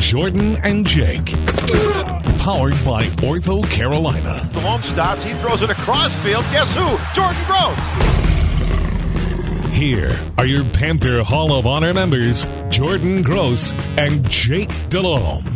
Jordan and Jake. Powered by Ortho Carolina. The Delhomme stops. He throws it across field. Guess who? Jordan Gross. Here are your Panther Hall of Honor members, Jordan Gross and Jake Delhomme.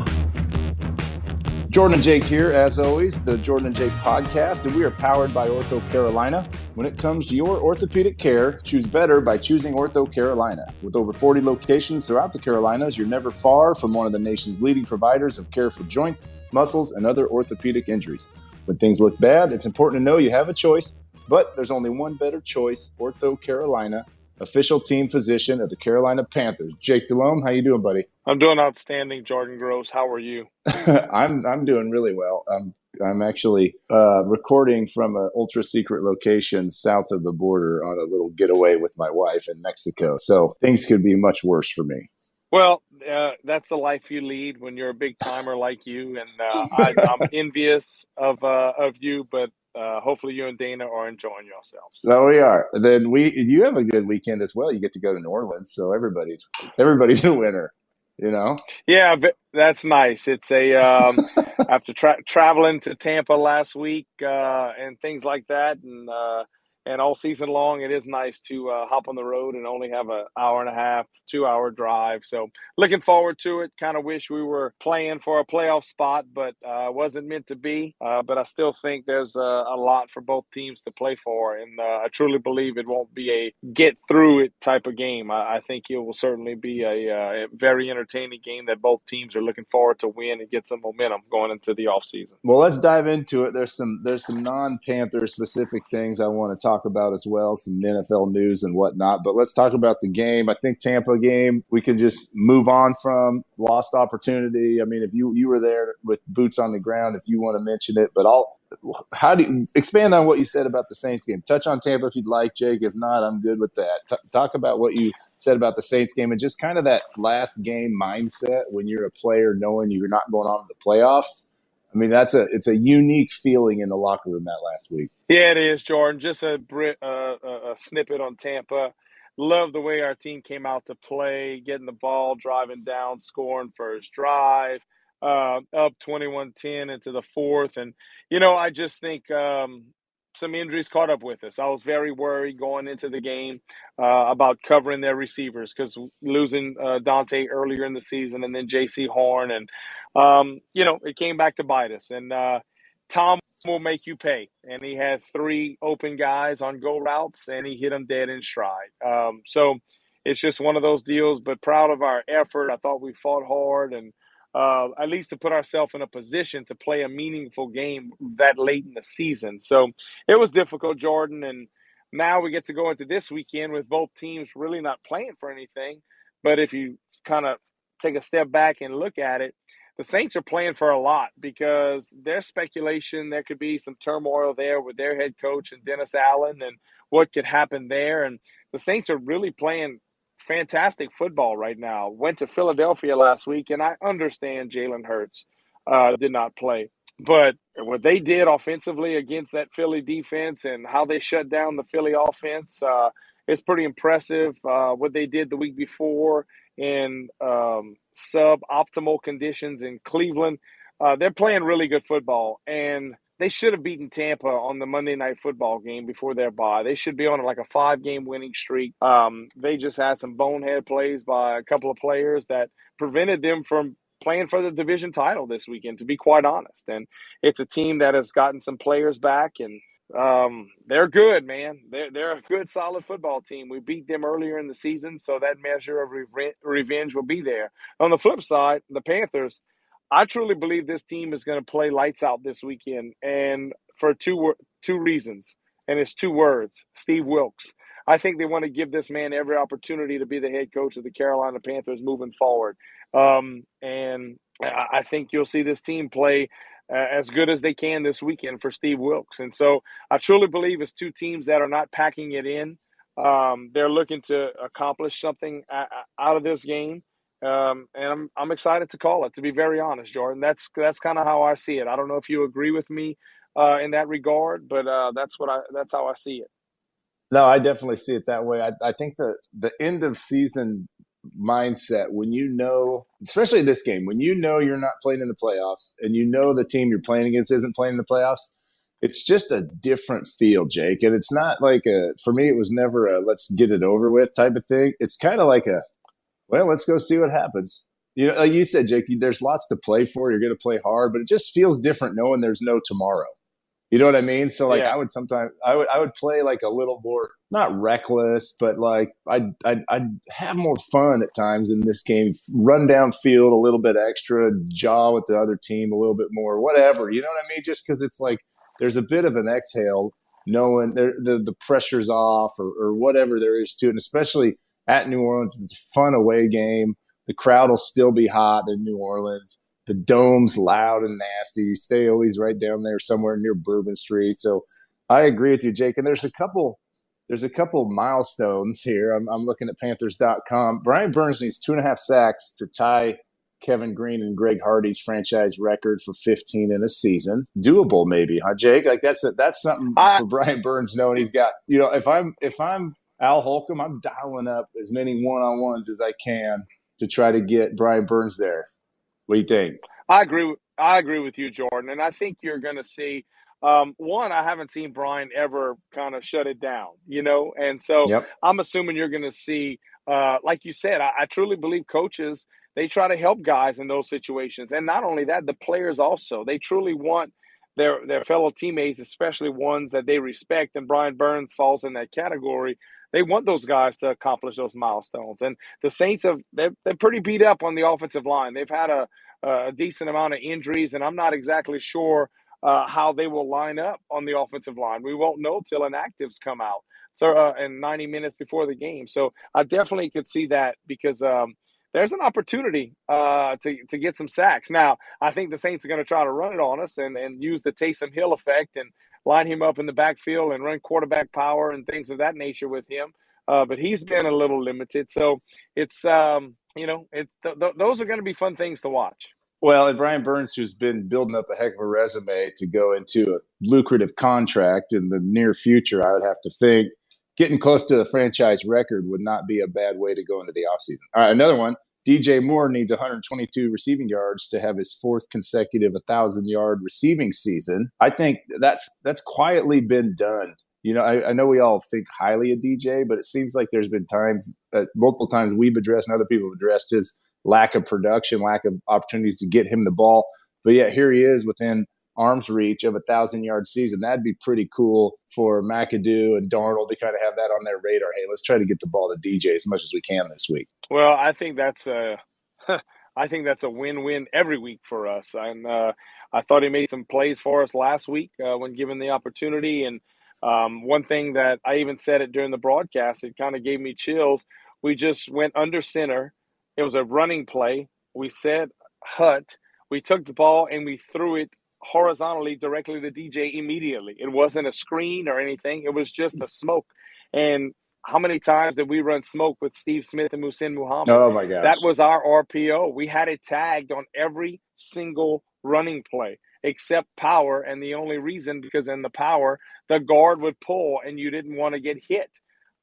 Jordan and Jake here, as always, the Jordan and Jake podcast, and we are powered by Ortho Carolina. When it comes to your orthopedic care, choose better by choosing Ortho Carolina. With over 40 locations throughout the Carolinas, you're never far from one of the nation's leading providers of care for joints, muscles, and other orthopedic injuries. When things look bad, it's important to know you have a choice, but there's only one better choice, Ortho Carolina official team physician of the Carolina Panthers. Jake Delhomme, how you doing, buddy? I'm doing outstanding, Jordan Gross. How are you? I'm I'm doing really well. I'm I'm actually uh, recording from an ultra secret location south of the border on a little getaway with my wife in Mexico. So things could be much worse for me. Well, uh, that's the life you lead when you're a big timer like you, and uh, I, am envious of uh, of you. But uh, hopefully you and Dana are enjoying yourselves. So we are. Then we you have a good weekend as well. You get to go to New Orleans, so everybody's everybody's a winner. You know. Yeah, that's nice. It's a um, after tra- traveling to Tampa last week uh, and things like that, and uh, and all season long, it is nice to uh, hop on the road and only have an hour and a half, two hour drive. So looking forward to it. Kind of wish we were playing for a playoff spot, but uh, wasn't meant to be. Uh, but I still think there's a, a, lot for both teams to play for, and uh, I truly believe it won't be a get through it type of game. I, I think it will certainly be a, uh, a, very entertaining game that both teams are looking forward to win and get some momentum going into the offseason. Well, let's dive into it. There's some there's some non Panther specific things I want to talk about as well, some NFL news and whatnot. But let's talk about the game. I think Tampa game we can just move on from lost opportunity. I mean, if you you were there with boots on the ground, if you want to mention it, but I'll how do you expand on what you said about the Saints game? Touch on Tampa if you'd like, Jake. If not, I'm good with that. T- talk about what you said about the Saints game and just kind of that last game mindset when you're a player knowing you're not going on to the playoffs I mean, that's a it's a unique feeling in the locker room that last week. Yeah, it is, Jordan. Just a, uh, a, snippet on Tampa. Love the way our team came out to play, getting the ball, driving down, scoring first drive, uh, up 21-10 into the fourth. And, you know, I just think um, some injuries caught up with us. I was very worried going into the game uh, about covering their receivers because losing uh, Donte earlier in the season and then Jaycee Horn and um, you know, it came back to bite us. And uh, Tom will make you pay. And he had three open guys on go routes, and he hit them dead in stride. Um, so it's just one of those deals. But proud of our effort. I thought we fought hard and. Uh, at least to put ourselves in a position to play a meaningful game that late in the season. So it was difficult, Jordan. And now we get to go into this weekend with both teams really not playing for anything. But if you kind of take a step back and look at it, the Saints are playing for a lot because there's speculation there could be some turmoil there with their head coach and Dennis Allen and what could happen there. And the Saints are really playing fantastic football right now. Went to Philadelphia last week, and I understand Jalen Hurts uh, did not play. But what they did offensively against that Philly defense and how they shut down the Philly offense uh, is pretty impressive. Uh, what they did the week before in um, suboptimal conditions in Cleveland. Uh, they're playing really good football, and they should have beaten Tampa on the Monday night football game before their bye. They should be on like a five game winning streak. Um, they just had some bonehead plays by a couple of players that prevented them from playing for the division title this weekend, to be quite honest. And it's a team that has gotten some players back and um, they're good, man. They're they're a good, solid football team. We beat them earlier in the season, so that measure of re- revenge will be there. On the flip side, the Panthers, I truly believe this team is going to play lights out this weekend, and for two two reasons, and it's two words: Steve Wilks. I think they want to give this man every opportunity to be the head coach of the Carolina Panthers moving forward. Um, and I think you'll see this team play uh, as good as they can this weekend for Steve Wilks. And so I truly believe it's two teams that are not packing it in. Um, they're looking to accomplish something out of this game. Um, and I'm I'm excited to call it. To be very honest, Jordan, that's that's kind of how I see it. I don't know if you agree with me uh, in that regard, but uh, that's what I that's how I see it. No, I definitely see it that way. I, I think the the end of season mindset when you know, especially this game, when you know you're not playing in the playoffs and you know the team you're playing against isn't playing in the playoffs, it's just a different feel, Jake. And it's not like a for me. It was never a let's get it over with type of thing. It's kind of like a well, let's go see what happens. You know, like you said, Jake, there's lots to play for. You're going to play hard, but it just feels different knowing there's no tomorrow. You know what I mean? So like, yeah. I would sometimes, I would, I would play like a little more, not reckless, but like I'd, I'd, I'd have more fun at times in this game. Run down field a little bit extra, jaw with the other team a little bit more, whatever. You know what I mean? Just because it's like there's a bit of an exhale, knowing the the pressure's off or, or whatever there is to it, and especially at New Orleans. It's a fun away game. The crowd will still be hot in New Orleans. The dome's loud and nasty. You stay always right down there somewhere near Bourbon Street. So I agree with you, Jake. And there's a couple there's a couple milestones here. I'm, I'm looking at Panthers.com. Brian Burns needs two and a half sacks to tie Kevin Greene and Greg Hardy's franchise record for 15 in a season. Doable, maybe, huh, Jake? Like that's a, that's something I, for Brian Burns knowing he's got. You know, if I'm if I'm Al Holcomb, I'm dialing up as many one on ones as I can to try to get Brian Burns there. What do you think? I agree. I agree with you, Jordan, and I think you're going to see. Um, one, I haven't seen Brian ever kind of shut it down, you know, and so yep. I'm assuming you're going to see, uh, like you said, I, I truly believe coaches they try to help guys in those situations, and not only that, the players also they truly want their their fellow teammates, especially ones that they respect, and Brian Burns falls in that category they want those guys to accomplish those milestones. And the Saints have they're, they're pretty beat up on the offensive line. They've had a, a decent amount of injuries, and I'm not exactly sure uh, how they will line up on the offensive line. We won't know till inactives come out uh, in 90 minutes before the game. So I definitely could see that because um, there's an opportunity uh, to to get some sacks. Now I think the Saints are going to try to run it on us and and use the Taysom Hill effect and line him up in the backfield and run quarterback power and things of that nature with him. Uh, but he's been a little limited. So it's, um, you know, it, th- th- those are going to be fun things to watch. Well, and Brian Burns, who's been building up a heck of a resume to go into a lucrative contract in the near future, I would have to think getting close to the franchise record would not be a bad way to go into the offseason. All right, another one. DJ Moore needs 122 receiving yards to have his fourth consecutive 1,000 yard receiving season. I think that's that's quietly been done. You know, I, I, know we all think highly of DJ, but it seems like there's been times, uh, multiple times we've addressed and other people have addressed his lack of production, lack of opportunities to get him the ball. But yet here he is within arm's reach of a thousand yard season. That'd be pretty cool for McAdoo and Darnold to kind of have that on their radar. Hey, let's try to get the ball to DJ as much as we can this week. Well, I think that's a, I think that's a win-win every week for us. And uh, I thought he made some plays for us last week uh, when given the opportunity. And um, one thing that I even said it during the broadcast, it kind of gave me chills. We just went under center. It was a running play. We said hut. We took the ball and we threw it horizontally directly to DJ immediately. It wasn't a screen or anything. It was just a smoke. And how many times did we run smoke with Steve Smith and Muhsin Muhammad? Oh my gosh. That was our RPO. We had it tagged on every single running play except power. And the only reason because in the power, the guard would pull and you didn't want to get hit.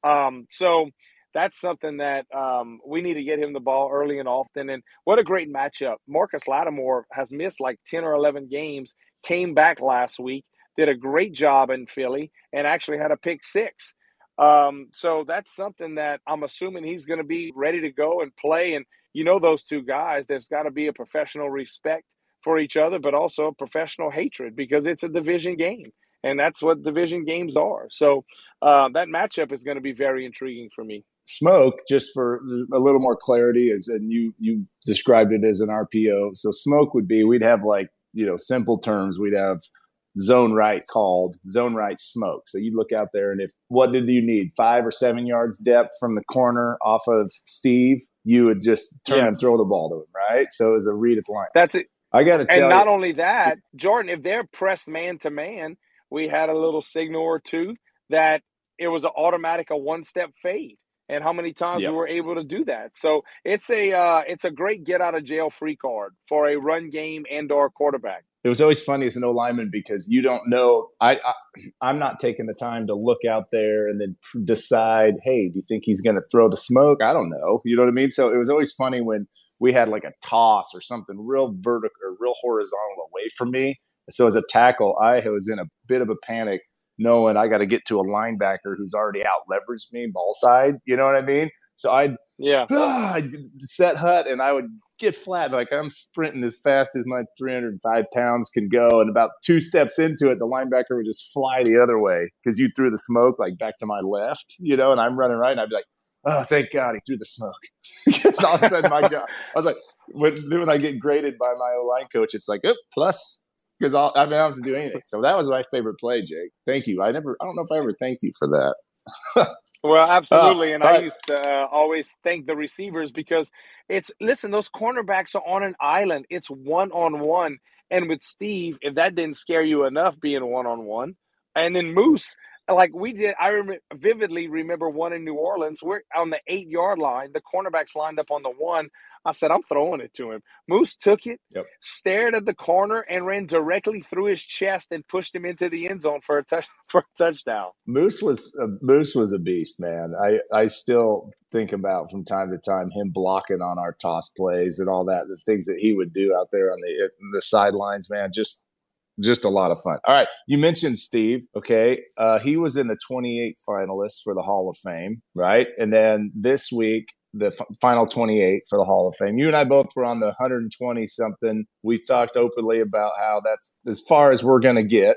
Um, so that's something that um, we need to get him the ball early and often. And what a great matchup. Marcus Lattimore has missed like 10 or 11 games, came back last week, did a great job in Philly, and actually had a pick six. Um, so that's something that I'm assuming he's going to be ready to go and play. And you know, those two guys, there's got to be a professional respect for each other, but also professional hatred because it's a division game. And that's what division games are. So uh, that matchup is going to be very intriguing for me smoke just for a little more clarity is and you you described it as an rpo so smoke would be we'd have like you know simple terms we'd have zone right called zone right smoke. So you'd look out there, and if what did you need five or seven yards depth from the corner off of Steve, you would just turn yes. and throw the ball to him, right? So it was a read at the line. That's it. I got to tell And not you, only that, Jordan, if they're pressed man to man, we had a little signal or two that it was an automatic a one step fade and how many times yep. we were able to do that. So it's a uh, it's a great get out of jail free card for a run game and or quarterback. It was always funny as an O lineman because you don't know. I, I am not taking the time to look out there and then decide. Hey, do you think he's going to throw the smoke? I don't know. You know what I mean? So it was always funny when we had like a toss or something real vertical or real horizontal away from me. So as a tackle, I was in a bit of a panic knowing I got to get to a linebacker who's already out leveraged me ball side. You know what I mean? So I'd yeah ah, I'd set hut and I would get flat like I'm sprinting as fast as my 305 pounds can go, and about two steps into it, the linebacker would just fly the other way because you threw the smoke like back to my left, you know, and I'm running right, and I'd be like. Oh, thank God he threw the smoke. because all of a sudden my job, I was like, when, when I get graded by my O line coach, it's like, oh, plus because I don't have to do anything. So that was my favorite play, Jake. Thank you. I never, I don't know if I ever thanked you for that. well, absolutely, uh, and I used to uh, always thank the receivers because it's listen. Those cornerbacks are on an island. It's one on one, and with Steve, if that didn't scare you enough, being one on one, and then Moose, like we did, I remember vividly remember one in New Orleans. We're on the eight yard line. The cornerbacks lined up on the one. I said, I'm throwing it to him. Moose took it, yep. stared at the corner, and ran directly through his chest and pushed him into the end zone for a touch for a touchdown. Moose was a, Moose was a beast, man. I I still think about from time to time him blocking on our toss plays and all that, the things that he would do out there on the uh, the sidelines, man. Just just a lot of fun. All right, you mentioned Steve. Okay, uh, he was in the 28 finalists for the Hall of Fame, right? And then this week the f- final 28 for the Hall of Fame. You and I both were on the 120 something. We've talked openly about how that's as far as we're going to get.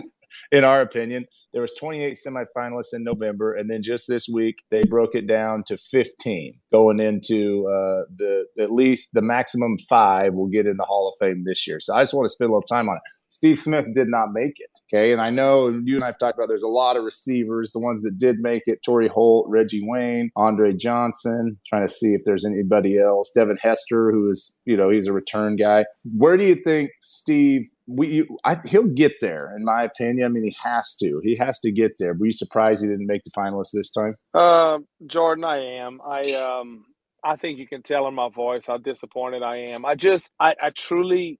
in our opinion, there was 28 semifinalists in November, and then just this week they broke it down to 15, going into uh, the at least the maximum five will get in the Hall of Fame this year. So I just want to spend a little time on it. Steve Smith did not make it. Okay. And I know you and I have talked about there's a lot of receivers, the ones that did make it Torry Holt, Reggie Wayne, Andre Johnson, trying to see if there's anybody else. Devin Hester, who is, you know, he's a return guy. Where do you think Steve we I, he'll get there in my opinion. I mean, he has to. He has to get there. Were you surprised he didn't make the finalists this time? Uh, Jordan, I am. I um, I think you can tell in my voice how disappointed I am. I just, I, I truly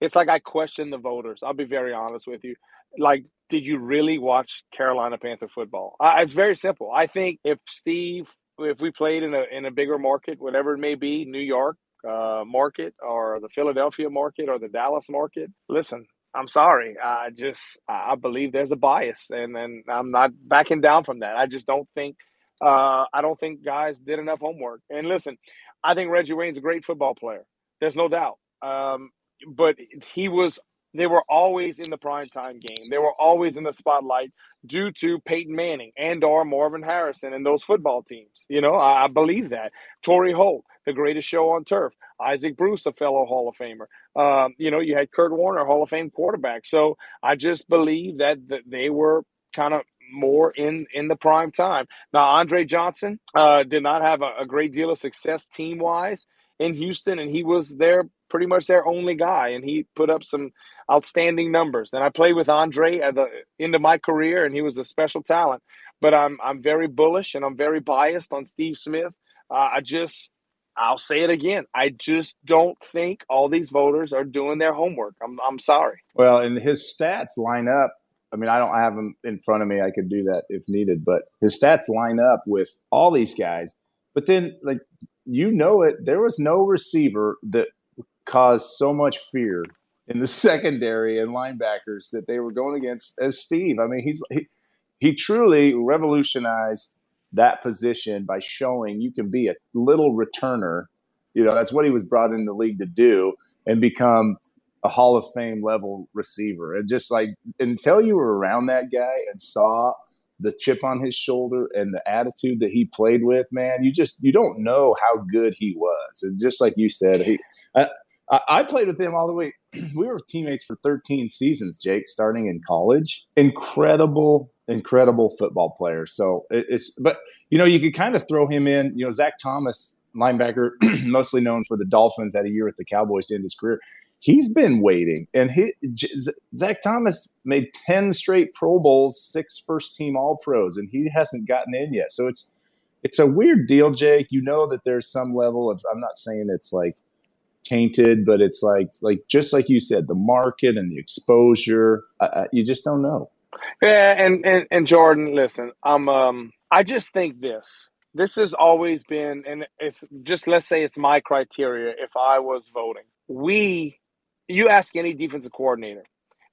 it's like I question the voters. I'll be very honest with you. Like, did you really watch Carolina Panther football? Uh, it's very simple. I think if Steve, if we played in a in a bigger market, whatever it may be, New York uh, market or the Philadelphia market or the Dallas market, listen, I'm sorry. I just I believe there's a bias, and and I'm not backing down from that. I just don't think uh, I don't think guys did enough homework. And listen, I think Reggie Wayne's a great football player. There's no doubt. Um, but he was they were always in the prime time game. They were always in the spotlight due to Peyton Manning and or Marvin Harrison and those football teams. You know, I, I believe that. Torry Holt, the greatest show on turf. Isaac Bruce, a fellow Hall of Famer. Um, you know, you had Kurt Warner, Hall of Fame quarterback. So I just believe that, that they were kind of more in in the prime time. Now, Andre Johnson uh, did not have a, a great deal of success team wise in Houston, and he was their pretty much their only guy, and he put up some outstanding numbers. And I played with Andre at the end of my career, and he was a special talent. But I'm I'm very bullish and I'm very biased on Steve Smith. Uh, I just I'll say it again. I just don't think all these voters are doing their homework. I'm I'm sorry. Well, and his stats line up. I mean, I don't have them in front of me. I could do that if needed, but his stats line up with all these guys. But then, like you know it, there was no receiver that caused so much fear in the secondary and linebackers that they were going against as Steve. I mean, he's he, he truly revolutionized that position by showing you can be a little returner. You know, that's what he was brought in the league to do and become a Hall of Fame level receiver. And just like until you were around that guy and saw the chip on his shoulder and the attitude that he played with, man, you just you don't know how good he was. And just like you said, he I, I played with him all the way. we were teammates for 13 seasons, Jake, starting in college. Incredible, incredible football player. So it, it's, but you know, you could kind of throw him in. You know, Zach Thomas, linebacker, mostly known for the Dolphins, had a year at the Cowboys to end his career. He's been waiting, and he, Zach Thomas made 10 straight Pro Bowls, six first team All Pros, and he hasn't gotten in yet. So it's it's a weird deal, Jake. You know that there's some level of I'm not saying it's like tainted, but it's like like just like you said, the market and the exposure. Uh, you just don't know. Yeah, and, and and Jordan, listen, I'm um I just think this. This has always been, and it's just let's say it's my criteria. If I was voting, we, you ask any defensive coordinator,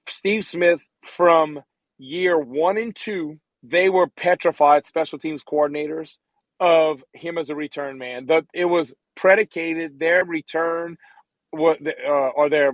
Steve Smith from year one and two, they were petrified special teams coordinators of him as a return man. That it was predicated their return, what uh, or their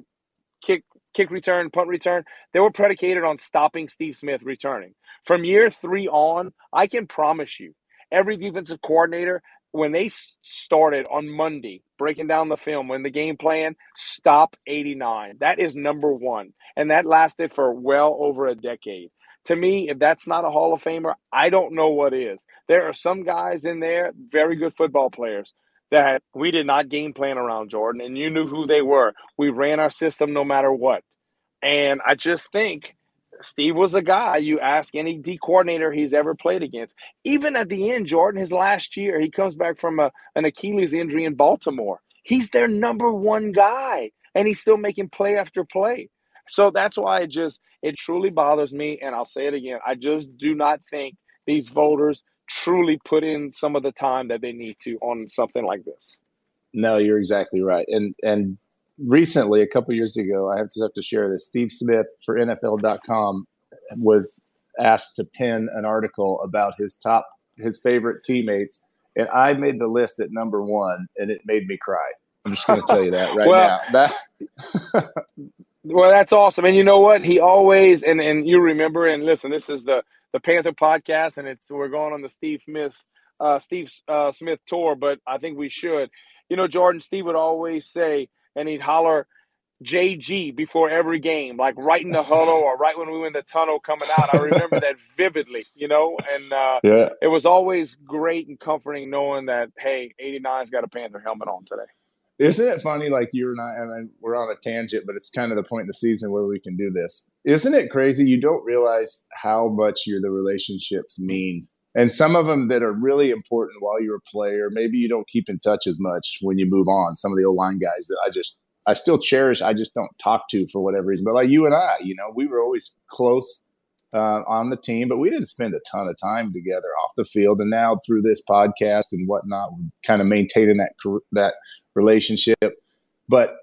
kick kick return, punt return. They were predicated on stopping Steve Smith returning. From year three on, I can promise you, every defensive coordinator when they started on Monday breaking down the film when the game plan stop 89 that is number 1 and that lasted for well over a decade to me, if that's not a Hall of Famer, I don't know what is. There are some guys in there, very good football players, that we did not game plan around Jordan, and you knew who they were. We ran our system no matter what. And I just think Steve was a guy you ask any D coordinator he's ever played against. Even at the end, Jordan, his last year, he comes back from a, an Achilles injury in Baltimore. He's their number one guy, and he's still making play after play. So that's why it just it truly bothers me, and I'll say it again. I just do not think these voters truly put in some of the time that they need to on something like this. No, you're exactly right. And and recently, a couple years ago, I have to have to share this. Steve Smith for NFL.com was asked to pen an article about his top his favorite teammates, and I made the list at number one, and it made me cry. I'm just going to tell you that right well, now. That Well, that's awesome. And you know what? He always and and you remember and listen. This is the the Panther podcast, and it's we're going on the Steve Smith uh, Steve uh, Smith tour. But I think we should. You know, Jordan Steve would always say, and he'd holler JG before every game, like right in the huddle or right when we were in the tunnel coming out. I remember that vividly, you know, and uh, yeah. it was always great and comforting knowing that, hey, 89's got a Panther helmet on today. Isn't it funny? Like you and I, I mean, we're on a tangent, but it's kind of the point in the season where we can do this. Isn't it crazy? You don't realize how much your the relationships mean, and some of them that are really important while you're a player. Maybe you don't keep in touch as much when you move on. Some of the old line guys that I just I still cherish. I just don't talk to for whatever reason. But like you and I, you know, we were always close uh, on the team, but we didn't spend a ton of time together off the field. And now through this podcast and whatnot, we're kind of maintaining that that relationship. But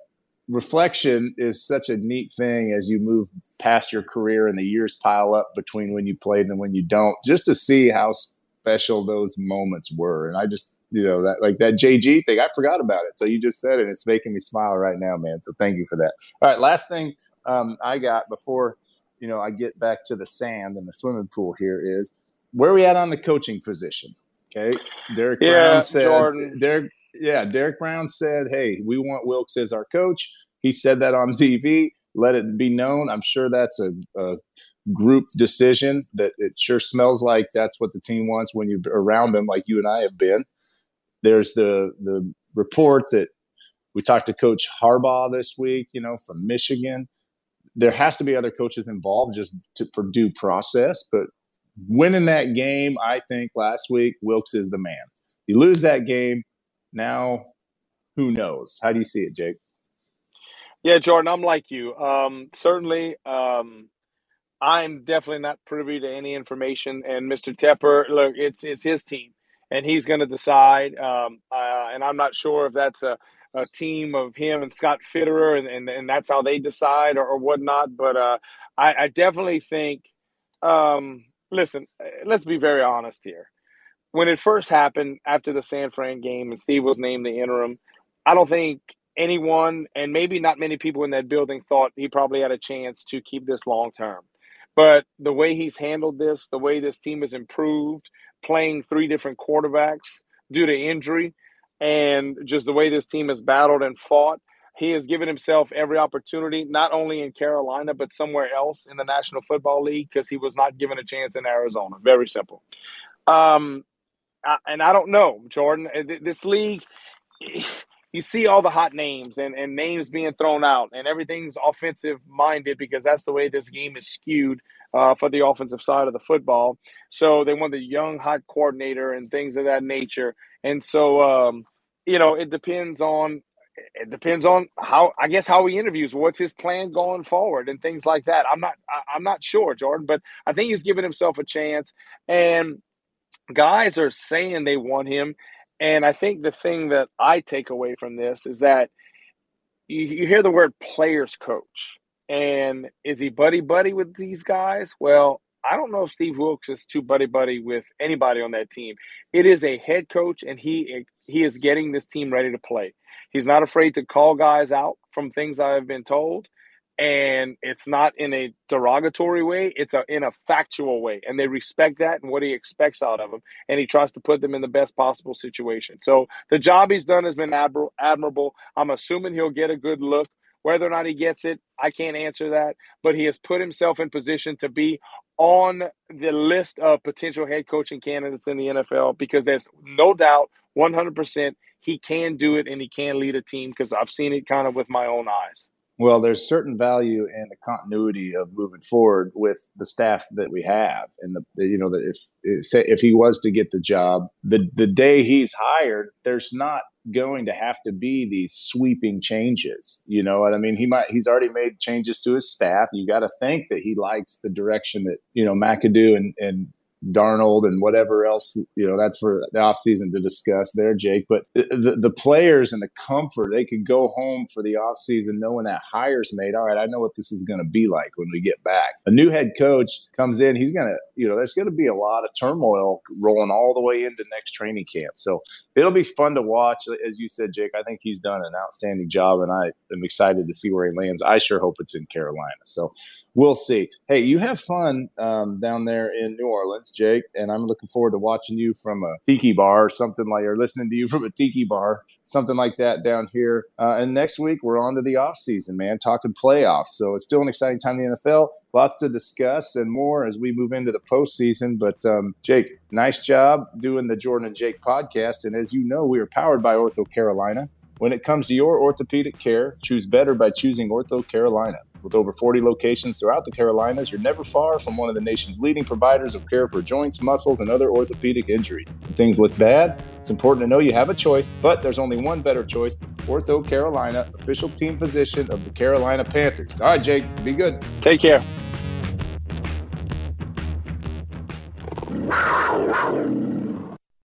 reflection is such a neat thing as you move past your career and the years pile up between when you played and when you don't, just to see how special those moments were. And I just, you know, that like that JG thing, I forgot about it. So you just said it. It's making me smile right now, man. So thank you for that. All right, last thing um, I got before you know, I get back to the sand and the swimming pool here is where are we at on the coaching position? Okay. Derrick yeah, Brown said, Jordan. Derrick, yeah, Derrick Brown said, Hey, we want Wilks as our coach. He said that on TV. Let it be known. I'm sure that's a, a group decision that it sure smells like that's what the team wants when you're around them, like you and I have been. There's the the report that we talked to Coach Harbaugh this week, you know, from Michigan there has to be other coaches involved just to, for due process. But winning that game, I think last week, Wilks is the man. You lose that game, now who knows? How do you see it, Jake? Yeah, Jordan, I'm like you. Um, certainly, um, I'm definitely not privy to any information. And Mr. Tepper, look, it's it's his team, and he's going to decide. Um, uh, and I'm not sure if that's a a team of him and Scott Fitterer, and, and, and that's how they decide or, or whatnot. But uh, I, I, definitely think, um, listen, let's be very honest here. When it first happened after the San Fran game and Steve was named the interim, I don't think anyone, and maybe not many people in that building, thought he probably had a chance to keep this long term. But the way he's handled this, the way this team has improved, playing three different quarterbacks due to injury, and just the way this team has battled and fought he has given himself every opportunity, not only in Carolina, but somewhere else in the National Football League because he was not given a chance in Arizona. Very simple. Um, and I don't know, Jordan. Uh, this league, you see all the hot names and, and names being thrown out, and everything's offensive minded because that's the way this game is skewed uh, for the offensive side of the football. So they want the young, hot coordinator and things of that nature. And so, um, you know, it depends on it depends on how I guess how he interviews. What's his plan going forward and things like that. I'm not I'm not sure, Jordan, but I think he's giving himself a chance. And guys are saying they want him. And I think the thing that I take away from this is that you, you hear the word players coach. And is he buddy buddy with these guys? Well, I don't know if Steve Wilks is too buddy buddy with anybody on that team. It is a head coach, and he he is getting this team ready to play. He's not afraid to call guys out from things I have been told, and it's not in a derogatory way. It's a in a factual way, and they respect that and what he expects out of them, and he tries to put them in the best possible situation. So the job he's done has been admirable. I'm assuming he'll get a good look. Whether or not he gets it, I can't answer that. But he has put himself in position to be on the list of potential head coaching candidates in the NFL because there's no doubt 100% he can do it and he can lead a team because I've seen it kind of with my own eyes. Well, there's certain value in the continuity of moving forward with the staff that we have, and the you know that if if he was to get the job, the the day he's hired, there's not going to have to be these sweeping changes. You know what I mean? He might he's already made changes to his staff. You got to think that he likes the direction that you know McAdoo and and Darnold and whatever else, you know, that's for the offseason to discuss there, Jake. But the, the players and the comfort, they could go home for the offseason knowing that hire's made. All right, I know what this is going to be like when we get back. A new head coach comes in, he's going to, you know, there's going to be a lot of turmoil rolling all the way into next training camp. So it'll be fun to watch. As you said, Jake, I think he's done an outstanding job, and I am excited to see where he lands. I sure hope it's in Carolina. So we'll see. Hey, you have fun um, down there in New Orleans, Jake, and I'm looking forward to watching you from a tiki bar or something like, or listening to you from a tiki bar, something like that down here. Uh, and next week we're on to the off season, man, talking playoffs. So it's still an exciting time in the NFL. Lots to discuss and more as we move into the postseason. But um, Jake, nice job doing the Jordan and Jake podcast. And as you know, we are powered by Ortho Carolina. When it comes to your orthopedic care, choose better by choosing Ortho Carolina. With over 40 locations throughout the Carolinas, you're never far from one of the nation's leading providers of care for joints, muscles, and other orthopedic injuries. When things look bad, it's important to know you have a choice, but there's only one better choice Ortho Carolina, official team physician of the Carolina Panthers. All right, Jake, be good. Take care. Thank.